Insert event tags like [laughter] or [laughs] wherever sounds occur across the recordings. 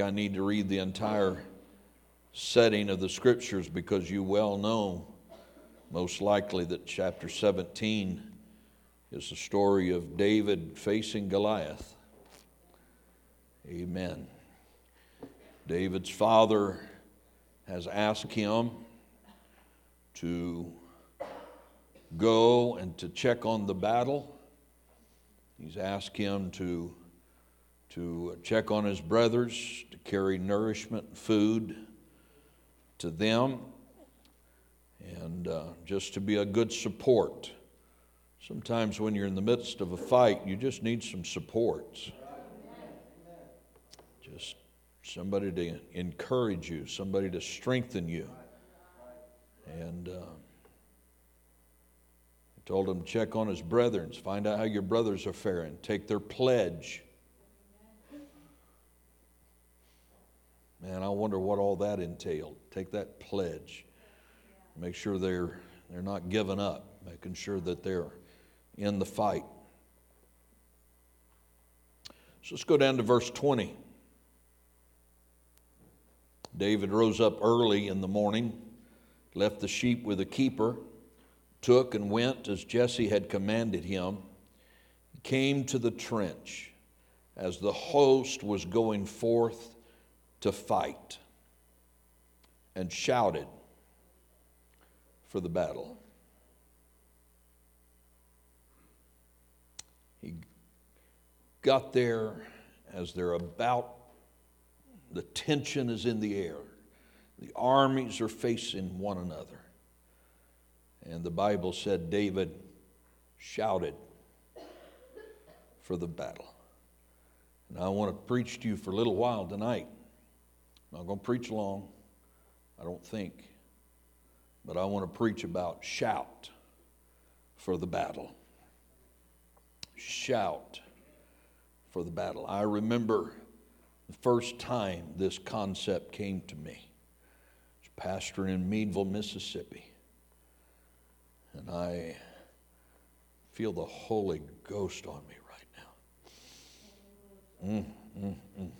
I need to read the entire setting of the scriptures because you well know, most likely, that chapter 17 is the story of David facing Goliath. Amen. David's father has asked him to go and to check on the battle. He's asked him to, to check on his brothers, to carry nourishment, food to them, and uh, just to be a good support. Sometimes when you're in the midst of a fight, you just need some support. Just somebody to encourage you, somebody to strengthen you. And uh, I told him check on his brethren, find out how your brothers are faring, take their pledge. Man, I wonder what all that entailed. Take that pledge. Make sure they're, they're not giving up, making sure that they're in the fight. So let's go down to verse 20. David rose up early in the morning, left the sheep with a keeper, took and went as Jesse had commanded him, came to the trench as the host was going forth to fight, and shouted for the battle. He got there as they're about the tension is in the air. The armies are facing one another. And the Bible said David shouted for the battle. And I want to preach to you for a little while tonight. I'm not going to preach long, I don't think. But I want to preach about shout for the battle. Shout for the battle. I remember the first time this concept came to me. I was pastoring in Meadville, Mississippi. And I feel the Holy Ghost on me right now. Mm, mm, mm.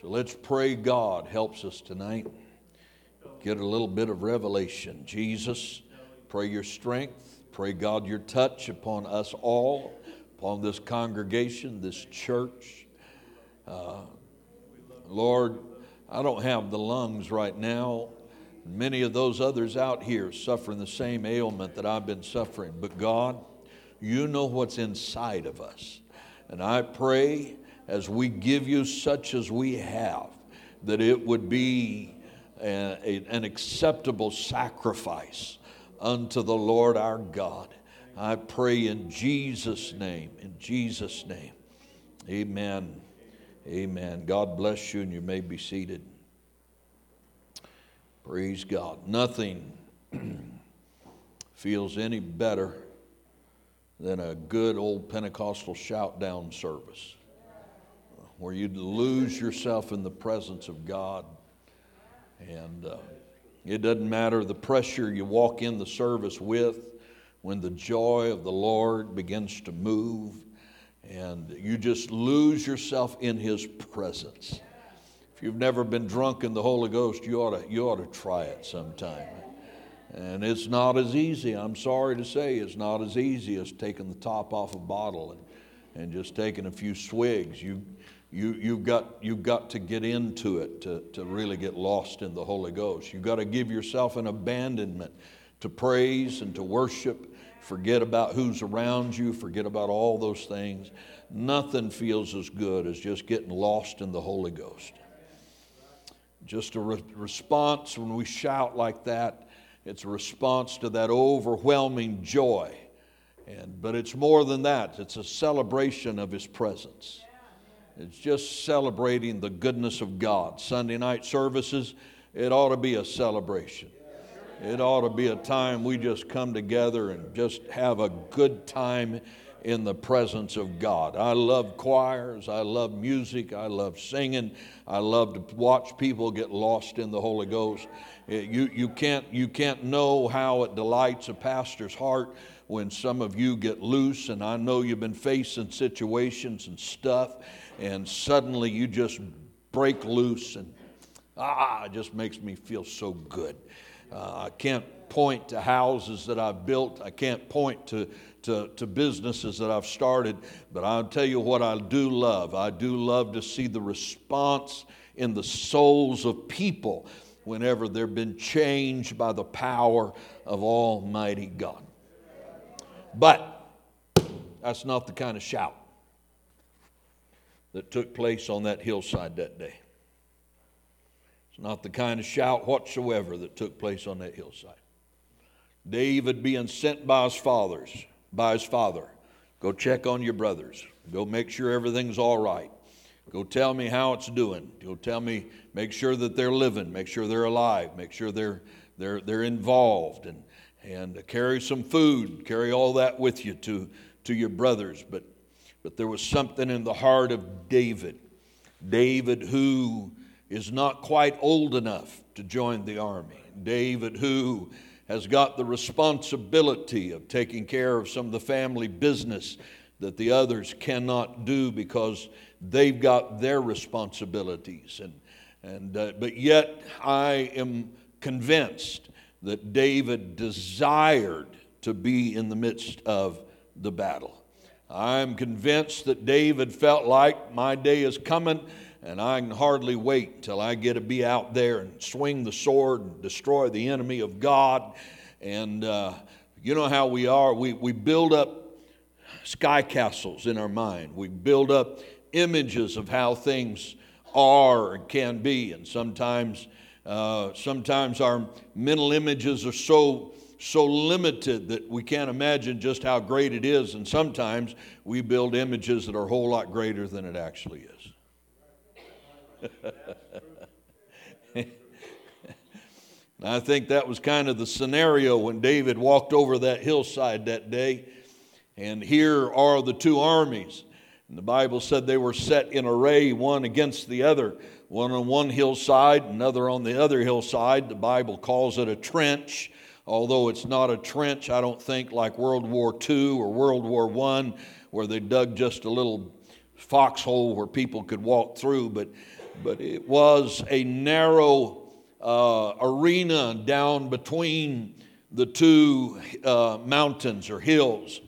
So let's pray God helps us tonight. Get a little bit of revelation. Jesus, pray your strength. Pray God your touch upon us all, upon this congregation, this church. Uh, Lord, I don't have the lungs right now. Many of those others out here suffering the same ailment that I've been suffering. But God, you know what's inside of us. And I pray as we give you such as we have, that it would be a, a, an acceptable sacrifice unto the Lord our God. I pray in Jesus' name, in Jesus' name. Amen. Amen. God bless you, and you may be seated. Praise God. Nothing [clears throat] feels any better than a good old Pentecostal shout down service where you lose yourself in the presence of God. And uh, it doesn't matter the pressure you walk in the service with, when the joy of the Lord begins to move, and you just lose yourself in His presence. If you've never been drunk in the Holy Ghost, you ought to, you ought to try it sometime. And it's not as easy. I'm sorry to say, it's not as easy as taking the top off a bottle and, and just taking a few swigs. You, you, you've, got, you've got to get into it to, to really get lost in the Holy Ghost. You've got to give yourself an abandonment to praise and to worship. Forget about who's around you, forget about all those things. Nothing feels as good as just getting lost in the Holy Ghost. Just a re- response when we shout like that, it's a response to that overwhelming joy. And, but it's more than that, it's a celebration of His presence. It's just celebrating the goodness of God. Sunday night services, it ought to be a celebration. It ought to be a time we just come together and just have a good time in the presence of God. I love choirs, I love music, I love singing, I love to watch people get lost in the Holy Ghost. You, you, can't, you can't know how it delights a pastor's heart when some of you get loose, and I know you've been facing situations and stuff, and suddenly you just break loose and ah, it just makes me feel so good. Uh, I can't point to houses that I've built. I can't point to, to, to businesses that I've started, but I'll tell you what I do love. I do love to see the response in the souls of people whenever they've been changed by the power of Almighty God. But that's not the kind of shout that took place on that hillside that day. It's not the kind of shout whatsoever that took place on that hillside. David being sent by his fathers, by his father, go check on your brothers. Go make sure everything's all right. Go tell me how it's doing. Go tell me, make sure that they're living, make sure they're alive, make sure they're, they're, they're involved, and, and carry some food, carry all that with you to, to your brothers. But, but there was something in the heart of David. David, who is not quite old enough to join the army. David, who has got the responsibility of taking care of some of the family business that the others cannot do because they've got their responsibilities. And, and, uh, but yet, I am convinced that David desired to be in the midst of the battle. I'm convinced that David felt like my day is coming and I can hardly wait till I get to be out there and swing the sword and destroy the enemy of God. And uh, you know how we are. We, we build up sky castles in our mind, we build up images of how things are and can be. And sometimes, uh, sometimes our mental images are so so limited that we can't imagine just how great it is. And sometimes we build images that are a whole lot greater than it actually is. [laughs] I think that was kind of the scenario when David walked over that hillside that day. And here are the two armies. And the Bible said they were set in array, one against the other, one on one hillside, another on the other hillside. The Bible calls it a trench, although it's not a trench, I don't think, like World War II or World War I, where they dug just a little foxhole where people could walk through, but, but it was a narrow uh, arena down between the two uh, mountains or hills.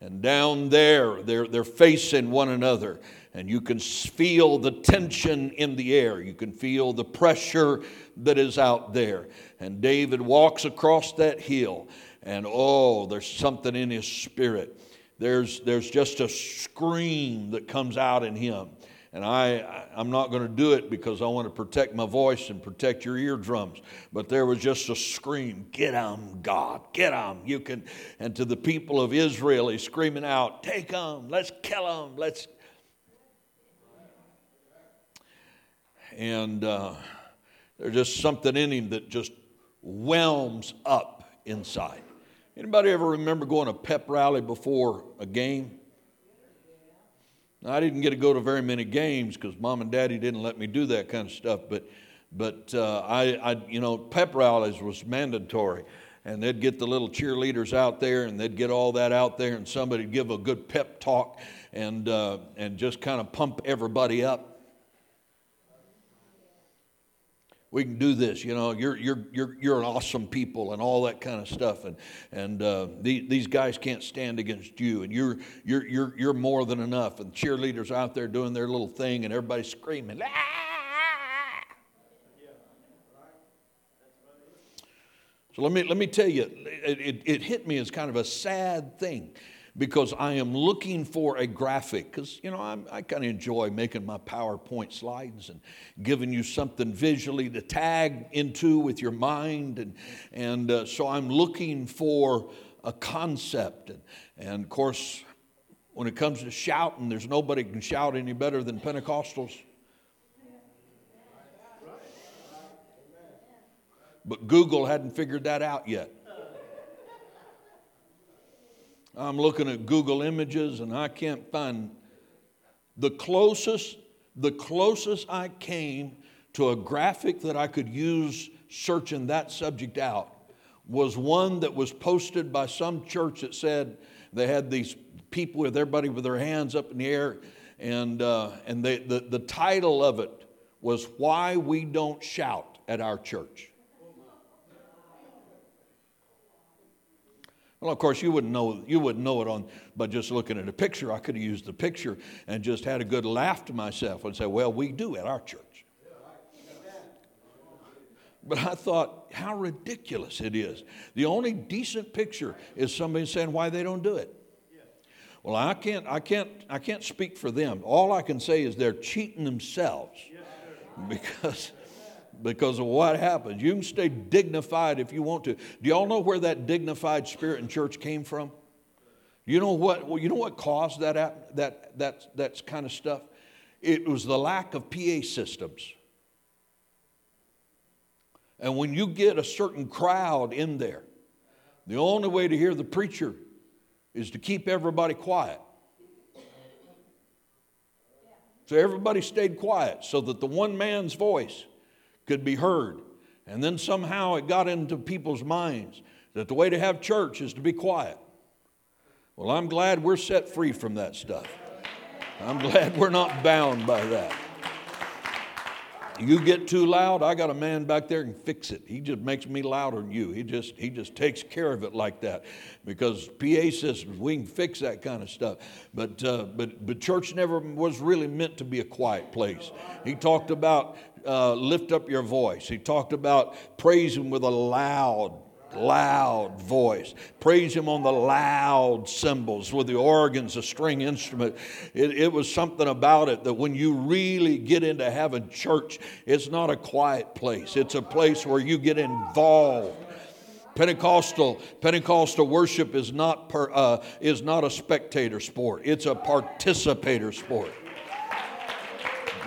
And down there, they're, they're facing one another. And you can feel the tension in the air. You can feel the pressure that is out there. And David walks across that hill, and oh, there's something in his spirit. There's, there's just a scream that comes out in him. And I, I'm not going to do it because I want to protect my voice and protect your eardrums. But there was just a scream, Get them, God, get them. You can. And to the people of Israel, he's screaming out, Take them, let's kill them, let's. And uh, there's just something in him that just whelms up inside. Anybody ever remember going to pep rally before a game? Now, I didn't get to go to very many games because mom and daddy didn't let me do that kind of stuff. But, but uh, I, I, you know, pep rallies was mandatory, and they'd get the little cheerleaders out there, and they'd get all that out there, and somebody'd give a good pep talk, and uh, and just kind of pump everybody up. We can do this you know you're, you're, you're, you're an awesome people and all that kind of stuff. And, and uh, the, these guys can't stand against you and you're, you're, you're, you're more than enough. And cheerleaders out there doing their little thing and everybody's screaming ah! so let me, let me tell you it, it, it hit me as kind of a sad thing because I am looking for a graphic. Because, you know, I'm, i kind of enjoy making my PowerPoint slides and giving you something visually to tag into with your mind. And, and uh, so I'm looking for a concept. And, and of course, when it comes to shouting, there's nobody can shout any better than Pentecostals. But Google hadn't figured that out yet. I'm looking at Google images and I can't find the closest, the closest I came to a graphic that I could use searching that subject out was one that was posted by some church that said they had these people with everybody with their hands up in the air and, uh, and they, the, the title of it was why we don't shout at our church. Well, of course, you wouldn't know you wouldn't know it on by just looking at a picture. I could have used the picture and just had a good laugh to myself and say, "Well, we do at our church." But I thought, how ridiculous it is. The only decent picture is somebody saying why they don't do it. Well, I can't, I can't, I can't speak for them. All I can say is they're cheating themselves because, because of what happens. You can stay dignified if you want to. Do y'all know where that dignified spirit in church came from? You know what? Well, you know what caused that that that that kind of stuff? It was the lack of PA systems. And when you get a certain crowd in there, the only way to hear the preacher is to keep everybody quiet. So everybody stayed quiet so that the one man's voice could be heard. And then somehow it got into people's minds that the way to have church is to be quiet. Well, I'm glad we're set free from that stuff. I'm glad we're not bound by that. You get too loud, I got a man back there can fix it. He just makes me louder than you. He just he just takes care of it like that because PA systems we can fix that kind of stuff. But uh, but but church never was really meant to be a quiet place. He talked about uh, lift up your voice. He talked about praise him with a loud loud voice. Praise Him on the loud cymbals with the organs, the string instrument. It, it, was something about it that when you really get into heaven, church, it's not a quiet place, it's a place where you get involved. Pentecostal Pentecostal worship is not per, uh, is not a spectator sport. It's a participator sport.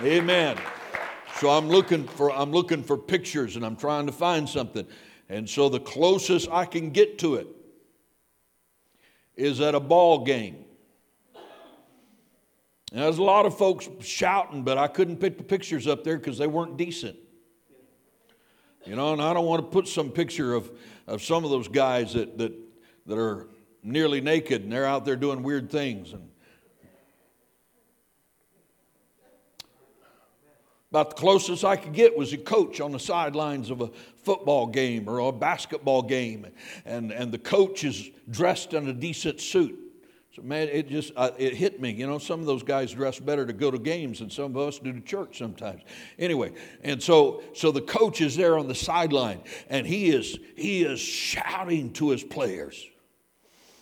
Amen. So I'm looking for I'm looking for pictures and I'm trying to find something. And so the closest I can get to it is at a ball game. And there's a lot of folks shouting, but I couldn't pick the pictures up there because they weren't decent. You know, and I don't want to put some picture of, of some of those guys that, that, that are nearly naked and they're out there doing weird things. And About the closest I could get was a coach on the sidelines of a football game or a basketball game, and, and the coach is dressed in a decent suit. So, man, it just uh, it hit me. You know, some of those guys dress better to go to games than some of us do to church sometimes. Anyway, and so so the coach is there on the sideline, and he is he is shouting to his players.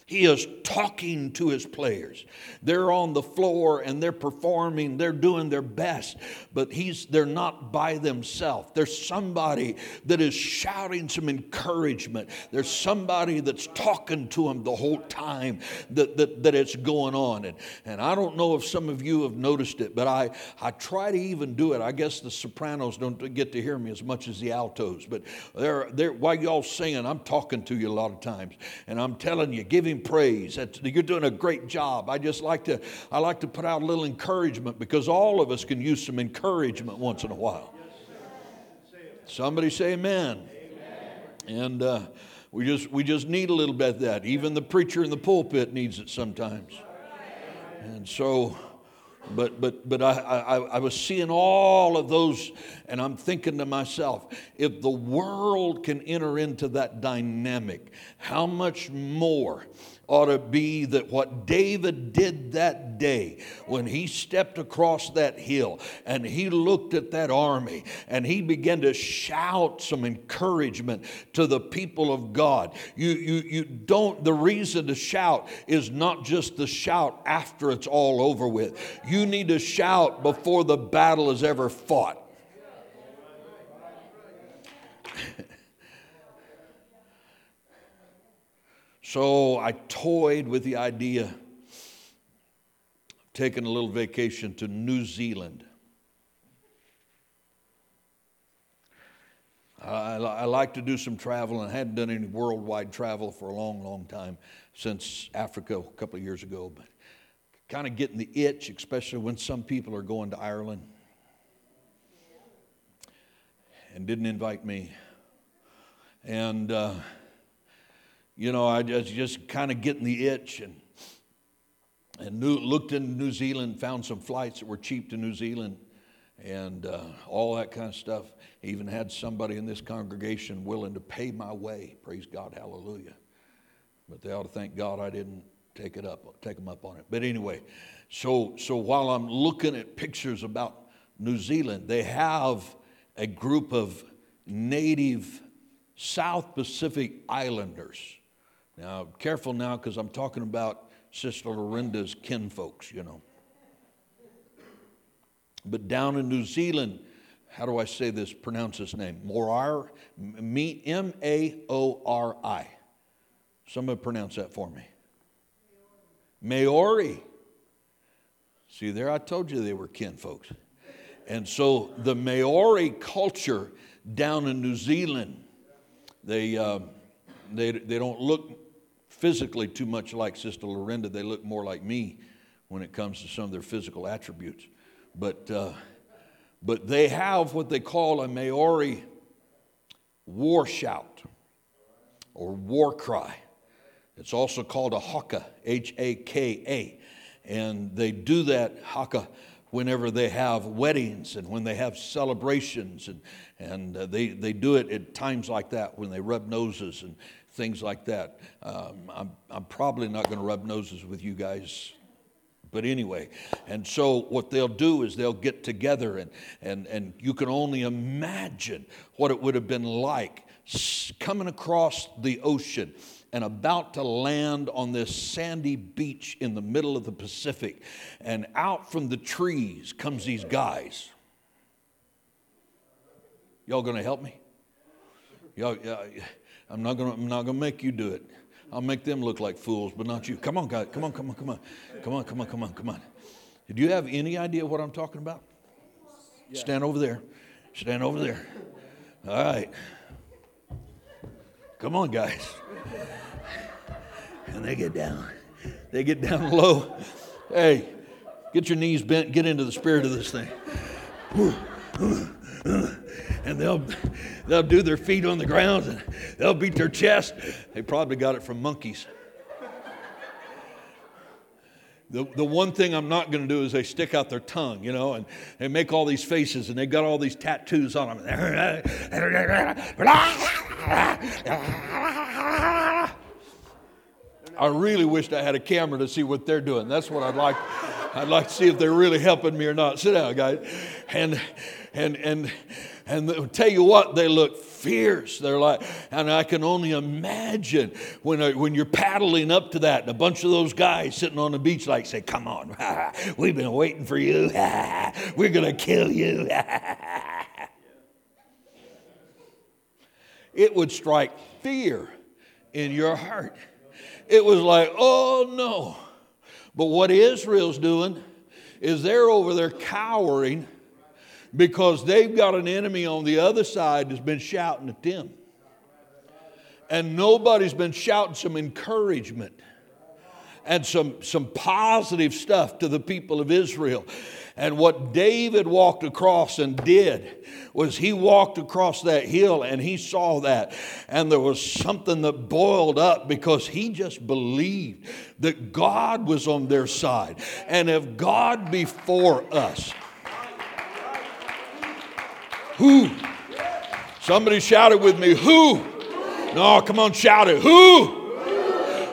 He is talking to his players. They're on the floor and they're performing, they're doing their best, but he's, they're not by themselves. There's somebody that is shouting some encouragement. There's somebody that's talking to them the whole time that, that, that it's going on. And, and I don't know if some of you have noticed it, but I, I try to even do it. I guess the sopranos don't get to hear me as much as the altos, but they're, they're, while y'all singing, I'm talking to you a lot of times. And I'm telling you, give him praise. You're doing a great job. I just like to, I like to put out a little encouragement because all of us can use some encouragement once in a while. Somebody say amen. amen. And uh, we, just, we just need a little bit of that. Even the preacher in the pulpit needs it sometimes. And so, but but but I, I, I was seeing all of those and i'm thinking to myself if the world can enter into that dynamic how much more ought to be that what David did that day when he stepped across that hill and he looked at that army and he began to shout some encouragement to the people of God. You, you, you don't, the reason to shout is not just the shout after it's all over with. You need to shout before the battle is ever fought. So I toyed with the idea of taking a little vacation to New Zealand. I, I, like to do some travel, and I hadn't done any worldwide travel for a long, long time since Africa a couple of years ago. But kind of getting the itch, especially when some people are going to Ireland, and didn't invite me. And uh, you know, I was just kind of getting the itch and, and looked into New Zealand, found some flights that were cheap to New Zealand. and uh, all that kind of stuff. Even had somebody in this congregation willing to pay my way. Praise God, hallelujah. But they ought to thank God I didn't take it up, take them up on it. But anyway, so so while I'm looking at pictures about New Zealand, they have a group of native South Pacific Islanders. Now, careful now because I'm talking about Sister Lorinda's kinfolks, you know. But down in New Zealand, how do I say this? Pronounce this name. Morar, M A O R I. Somebody pronounce that for me. Maori. See, there I told you they were kin folks. And so the Maori culture down in New Zealand, they, uh, they, they don't look physically too much like Sister Lorinda. They look more like me when it comes to some of their physical attributes. But, uh, but they have what they call a Maori war shout or war cry. It's also called a haka, H A K A. And they do that haka whenever they have weddings and when they have celebrations. And, and uh, they, they do it at times like that when they rub noses and things like that. Um, I'm, I'm probably not going to rub noses with you guys but anyway, and so what they'll do is they'll get together, and, and, and you can only imagine what it would have been like coming across the ocean and about to land on this sandy beach in the middle of the Pacific. And out from the trees comes these guys. Y'all gonna help me? Y'all, I'm not gonna, I'm not gonna make you do it. I'll make them look like fools, but not you. Come on, guys. Come on, come on, come on. Come on, come on, come on, come on. Do you have any idea what I'm talking about? Yeah. Stand over there. Stand over there. All right. Come on, guys and they get down. They get down [laughs] low. Hey, get your knees bent, get into the spirit of this thing. And they'll, they'll do their feet on the ground and they'll beat their chest. They probably got it from monkeys. The, the one thing I'm not going to do is they stick out their tongue, you know, and they make all these faces and they've got all these tattoos on them. I really wished I had a camera to see what they're doing. That's what I'd like. I'd like to see if they're really helping me or not. Sit down, guys. And and and and tell you what, they look fierce. They're like, and I can only imagine when uh, when you're paddling up to that, and a bunch of those guys sitting on the beach, like, say, "Come on, [laughs] we've been waiting for you. [laughs] We're gonna kill you." [laughs] it would strike fear in your heart it was like, oh no. But what Israel's doing is they're over there cowering because they've got an enemy on the other side that's been shouting at them. And nobody's been shouting some encouragement and some, some positive stuff to the people of Israel. And what David walked across and did was he walked across that hill and he saw that. And there was something that boiled up because he just believed that God was on their side. And if God be for us, who? Somebody shouted with me, who? No, come on, shout it. Who?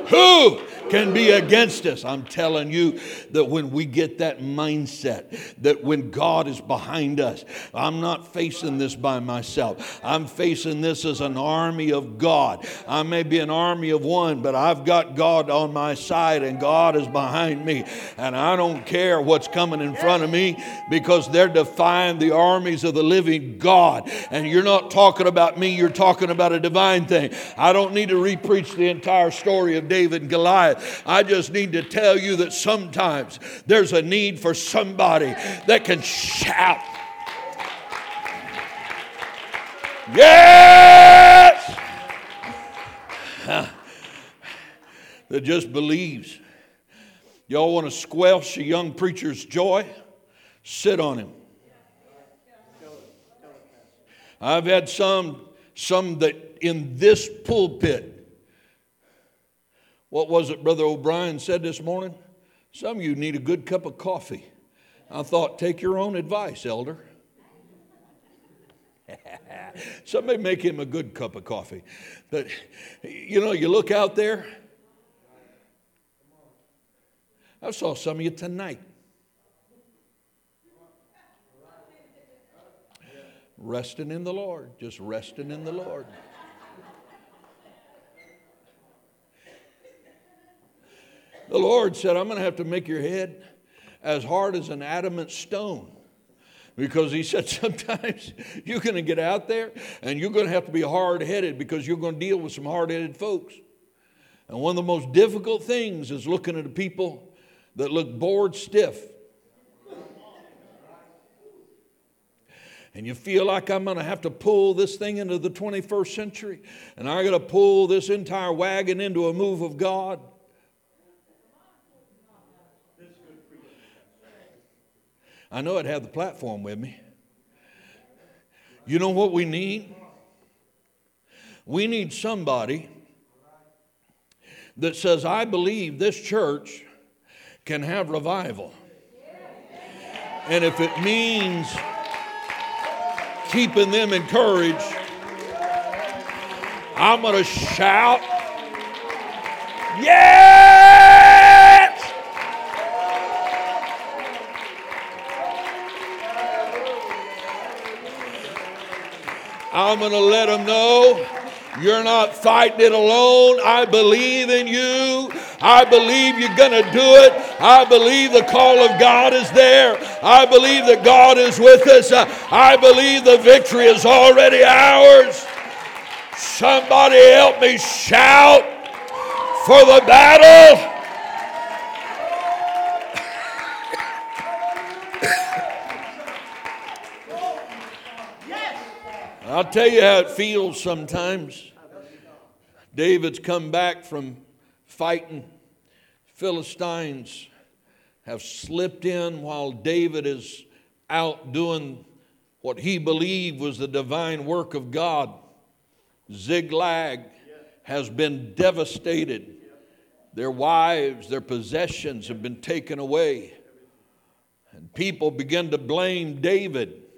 Who? Can be against us. I'm telling you that when we get that mindset, that when God is behind us, I'm not facing this by myself. I'm facing this as an army of God. I may be an army of one, but I've got God on my side and God is behind me. And I don't care what's coming in front of me because they're defying the armies of the living God. And you're not talking about me, you're talking about a divine thing. I don't need to repreach the entire story of David and Goliath. I just need to tell you that sometimes there's a need for somebody that can shout. Yes! That just believes. Y'all want to squelch a young preacher's joy? Sit on him. I've had some, some that in this pulpit what was it Brother O'Brien said this morning? Some of you need a good cup of coffee. I thought, take your own advice, elder. [laughs] Somebody make him a good cup of coffee. But, you know, you look out there. I saw some of you tonight. Resting in the Lord, just resting in the Lord. The Lord said, I'm going to have to make your head as hard as an adamant stone. Because he said [laughs] sometimes you're going to get out there and you're going to have to be hard headed because you're going to deal with some hard headed folks. And one of the most difficult things is looking at people that look bored stiff. And you feel like I'm going to have to pull this thing into the 21st century and I'm going to pull this entire wagon into a move of God. I know I'd have the platform with me. You know what we need? We need somebody that says, I believe this church can have revival. And if it means keeping them encouraged, I'm going to shout, Yeah! I'm going to let them know you're not fighting it alone. I believe in you. I believe you're going to do it. I believe the call of God is there. I believe that God is with us. I believe the victory is already ours. Somebody help me shout for the battle. I'll tell you how it feels sometimes. David's come back from fighting. Philistines have slipped in while David is out doing what he believed was the divine work of God. Ziklag has been devastated. Their wives, their possessions have been taken away. And people begin to blame David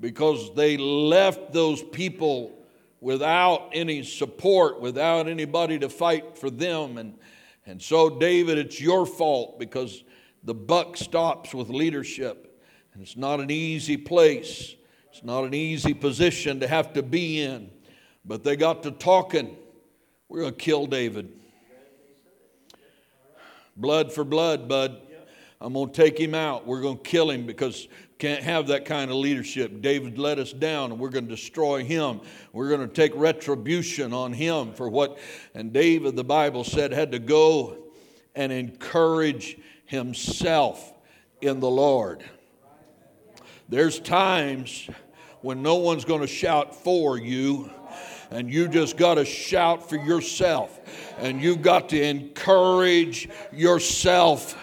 because they left those people without any support, without anybody to fight for them. And, and so, David, it's your fault because the buck stops with leadership. And it's not an easy place, it's not an easy position to have to be in. But they got to talking. We're going to kill David. Blood for blood, bud. I'm going to take him out. We're going to kill him because can't have that kind of leadership. David let us down and we're going to destroy him. We're going to take retribution on him for what. And David, the Bible said, had to go and encourage himself in the Lord. There's times when no one's going to shout for you, and you just got to shout for yourself. And you've got to encourage yourself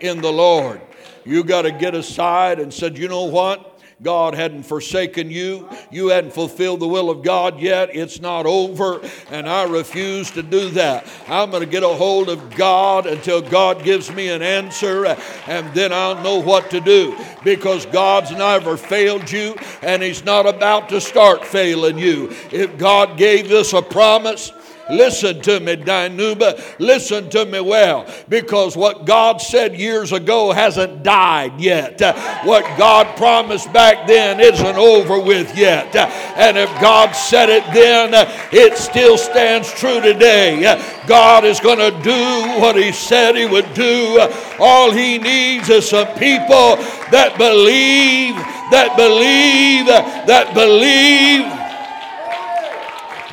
in the Lord. You got to get aside and said, you know what? God hadn't forsaken you. You hadn't fulfilled the will of God yet. It's not over, and I refuse to do that. I'm going to get a hold of God until God gives me an answer, and then I'll know what to do because God's never failed you, and He's not about to start failing you. If God gave us a promise, Listen to me, Dinuba. Listen to me well, because what God said years ago hasn't died yet. What God promised back then isn't over with yet. And if God said it then, it still stands true today. God is going to do what He said He would do. All He needs is some people that believe, that believe, that believe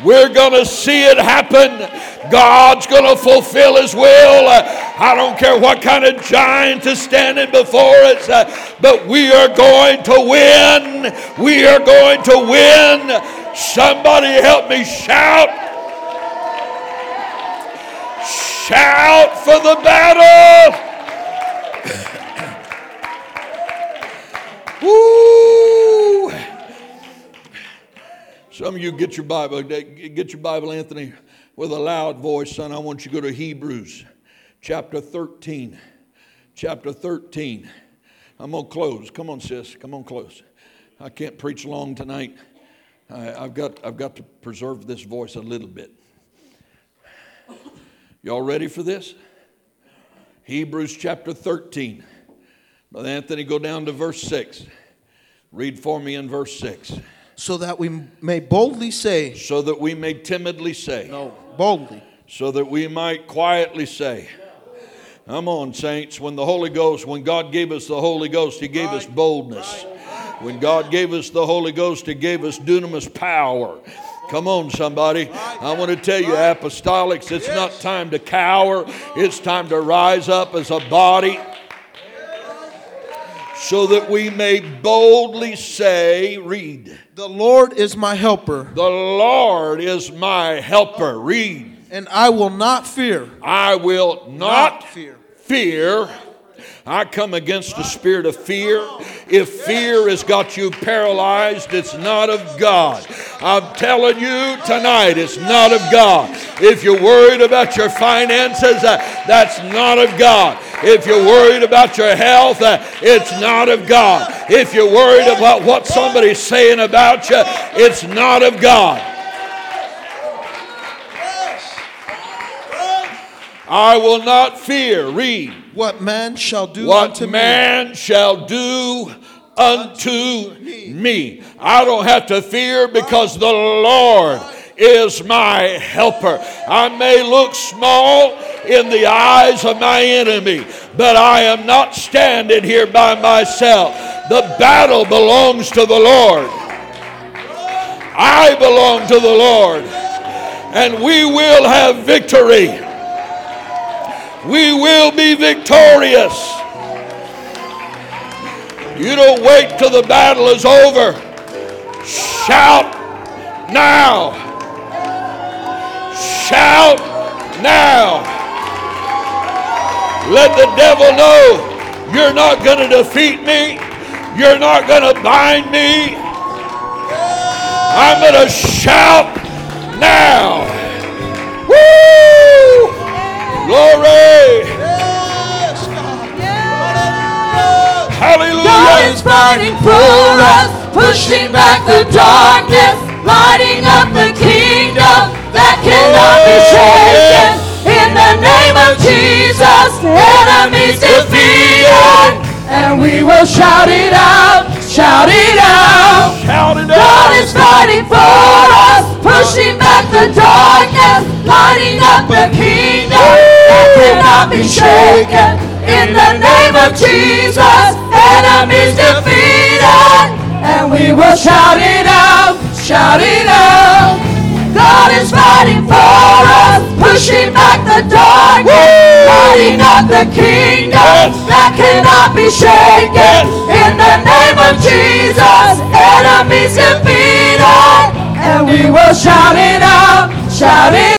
we're going to see it happen. God's going to fulfill His will. I don't care what kind of giant is standing before us, uh, but we are going to win. We are going to win. Somebody help me shout. Shout for the battle. [coughs] Woo! Some of you get your Bible, get your Bible, Anthony, with a loud voice, son. I want you to go to Hebrews chapter 13. Chapter 13. I'm going to close. Come on, sis. Come on, close. I can't preach long tonight. I, I've, got, I've got to preserve this voice a little bit. Y'all ready for this? Hebrews chapter 13. Brother Anthony, go down to verse 6. Read for me in verse 6. So that we may boldly say, So that we may timidly say, No, boldly, so that we might quietly say, Come on, saints. When the Holy Ghost, when God gave us the Holy Ghost, He gave us boldness. When God gave us the Holy Ghost, He gave us dunamis power. Come on, somebody. I want to tell you, apostolics, it's not time to cower, it's time to rise up as a body so that we may boldly say, Read, the Lord is my helper, the Lord is my helper. Read, and I will not fear. I will not Not fear. fear. I come against the spirit of fear. If fear has got you paralyzed, it's not of God. I'm telling you tonight, it's not of God. If you're worried about your finances, that's not of God. If you're worried about your health, uh, it's not of God. If you're worried about what somebody's saying about you, it's not of God. I will not fear. Read. What man shall do what unto man shall do unto me. I don't have to fear because the Lord is my helper. I may look small in the eyes of my enemy, but I am not standing here by myself. The battle belongs to the Lord. I belong to the Lord, and we will have victory. We will be victorious. You don't wait till the battle is over. Shout now. Shout now. Let the devil know you're not going to defeat me. You're not going to bind me. I'm going to shout now. Woo! Glory! Yes, God. God Hallelujah! is fighting for us, pushing back the darkness, lighting up the that cannot be shaken. In the name of Jesus, enemies defeated, and we will shout it out, shout it out. Shout it God is fighting for us, pushing back the darkness, lighting up the kingdom that cannot be shaken. In the name of Jesus, enemies defeated, and we will shout it out, shout it out. God is fighting for us, pushing back the darkness, lighting up the kingdom Yes. that cannot be shaken. In the name of Jesus, enemies defeated, and we will shout it out, shout it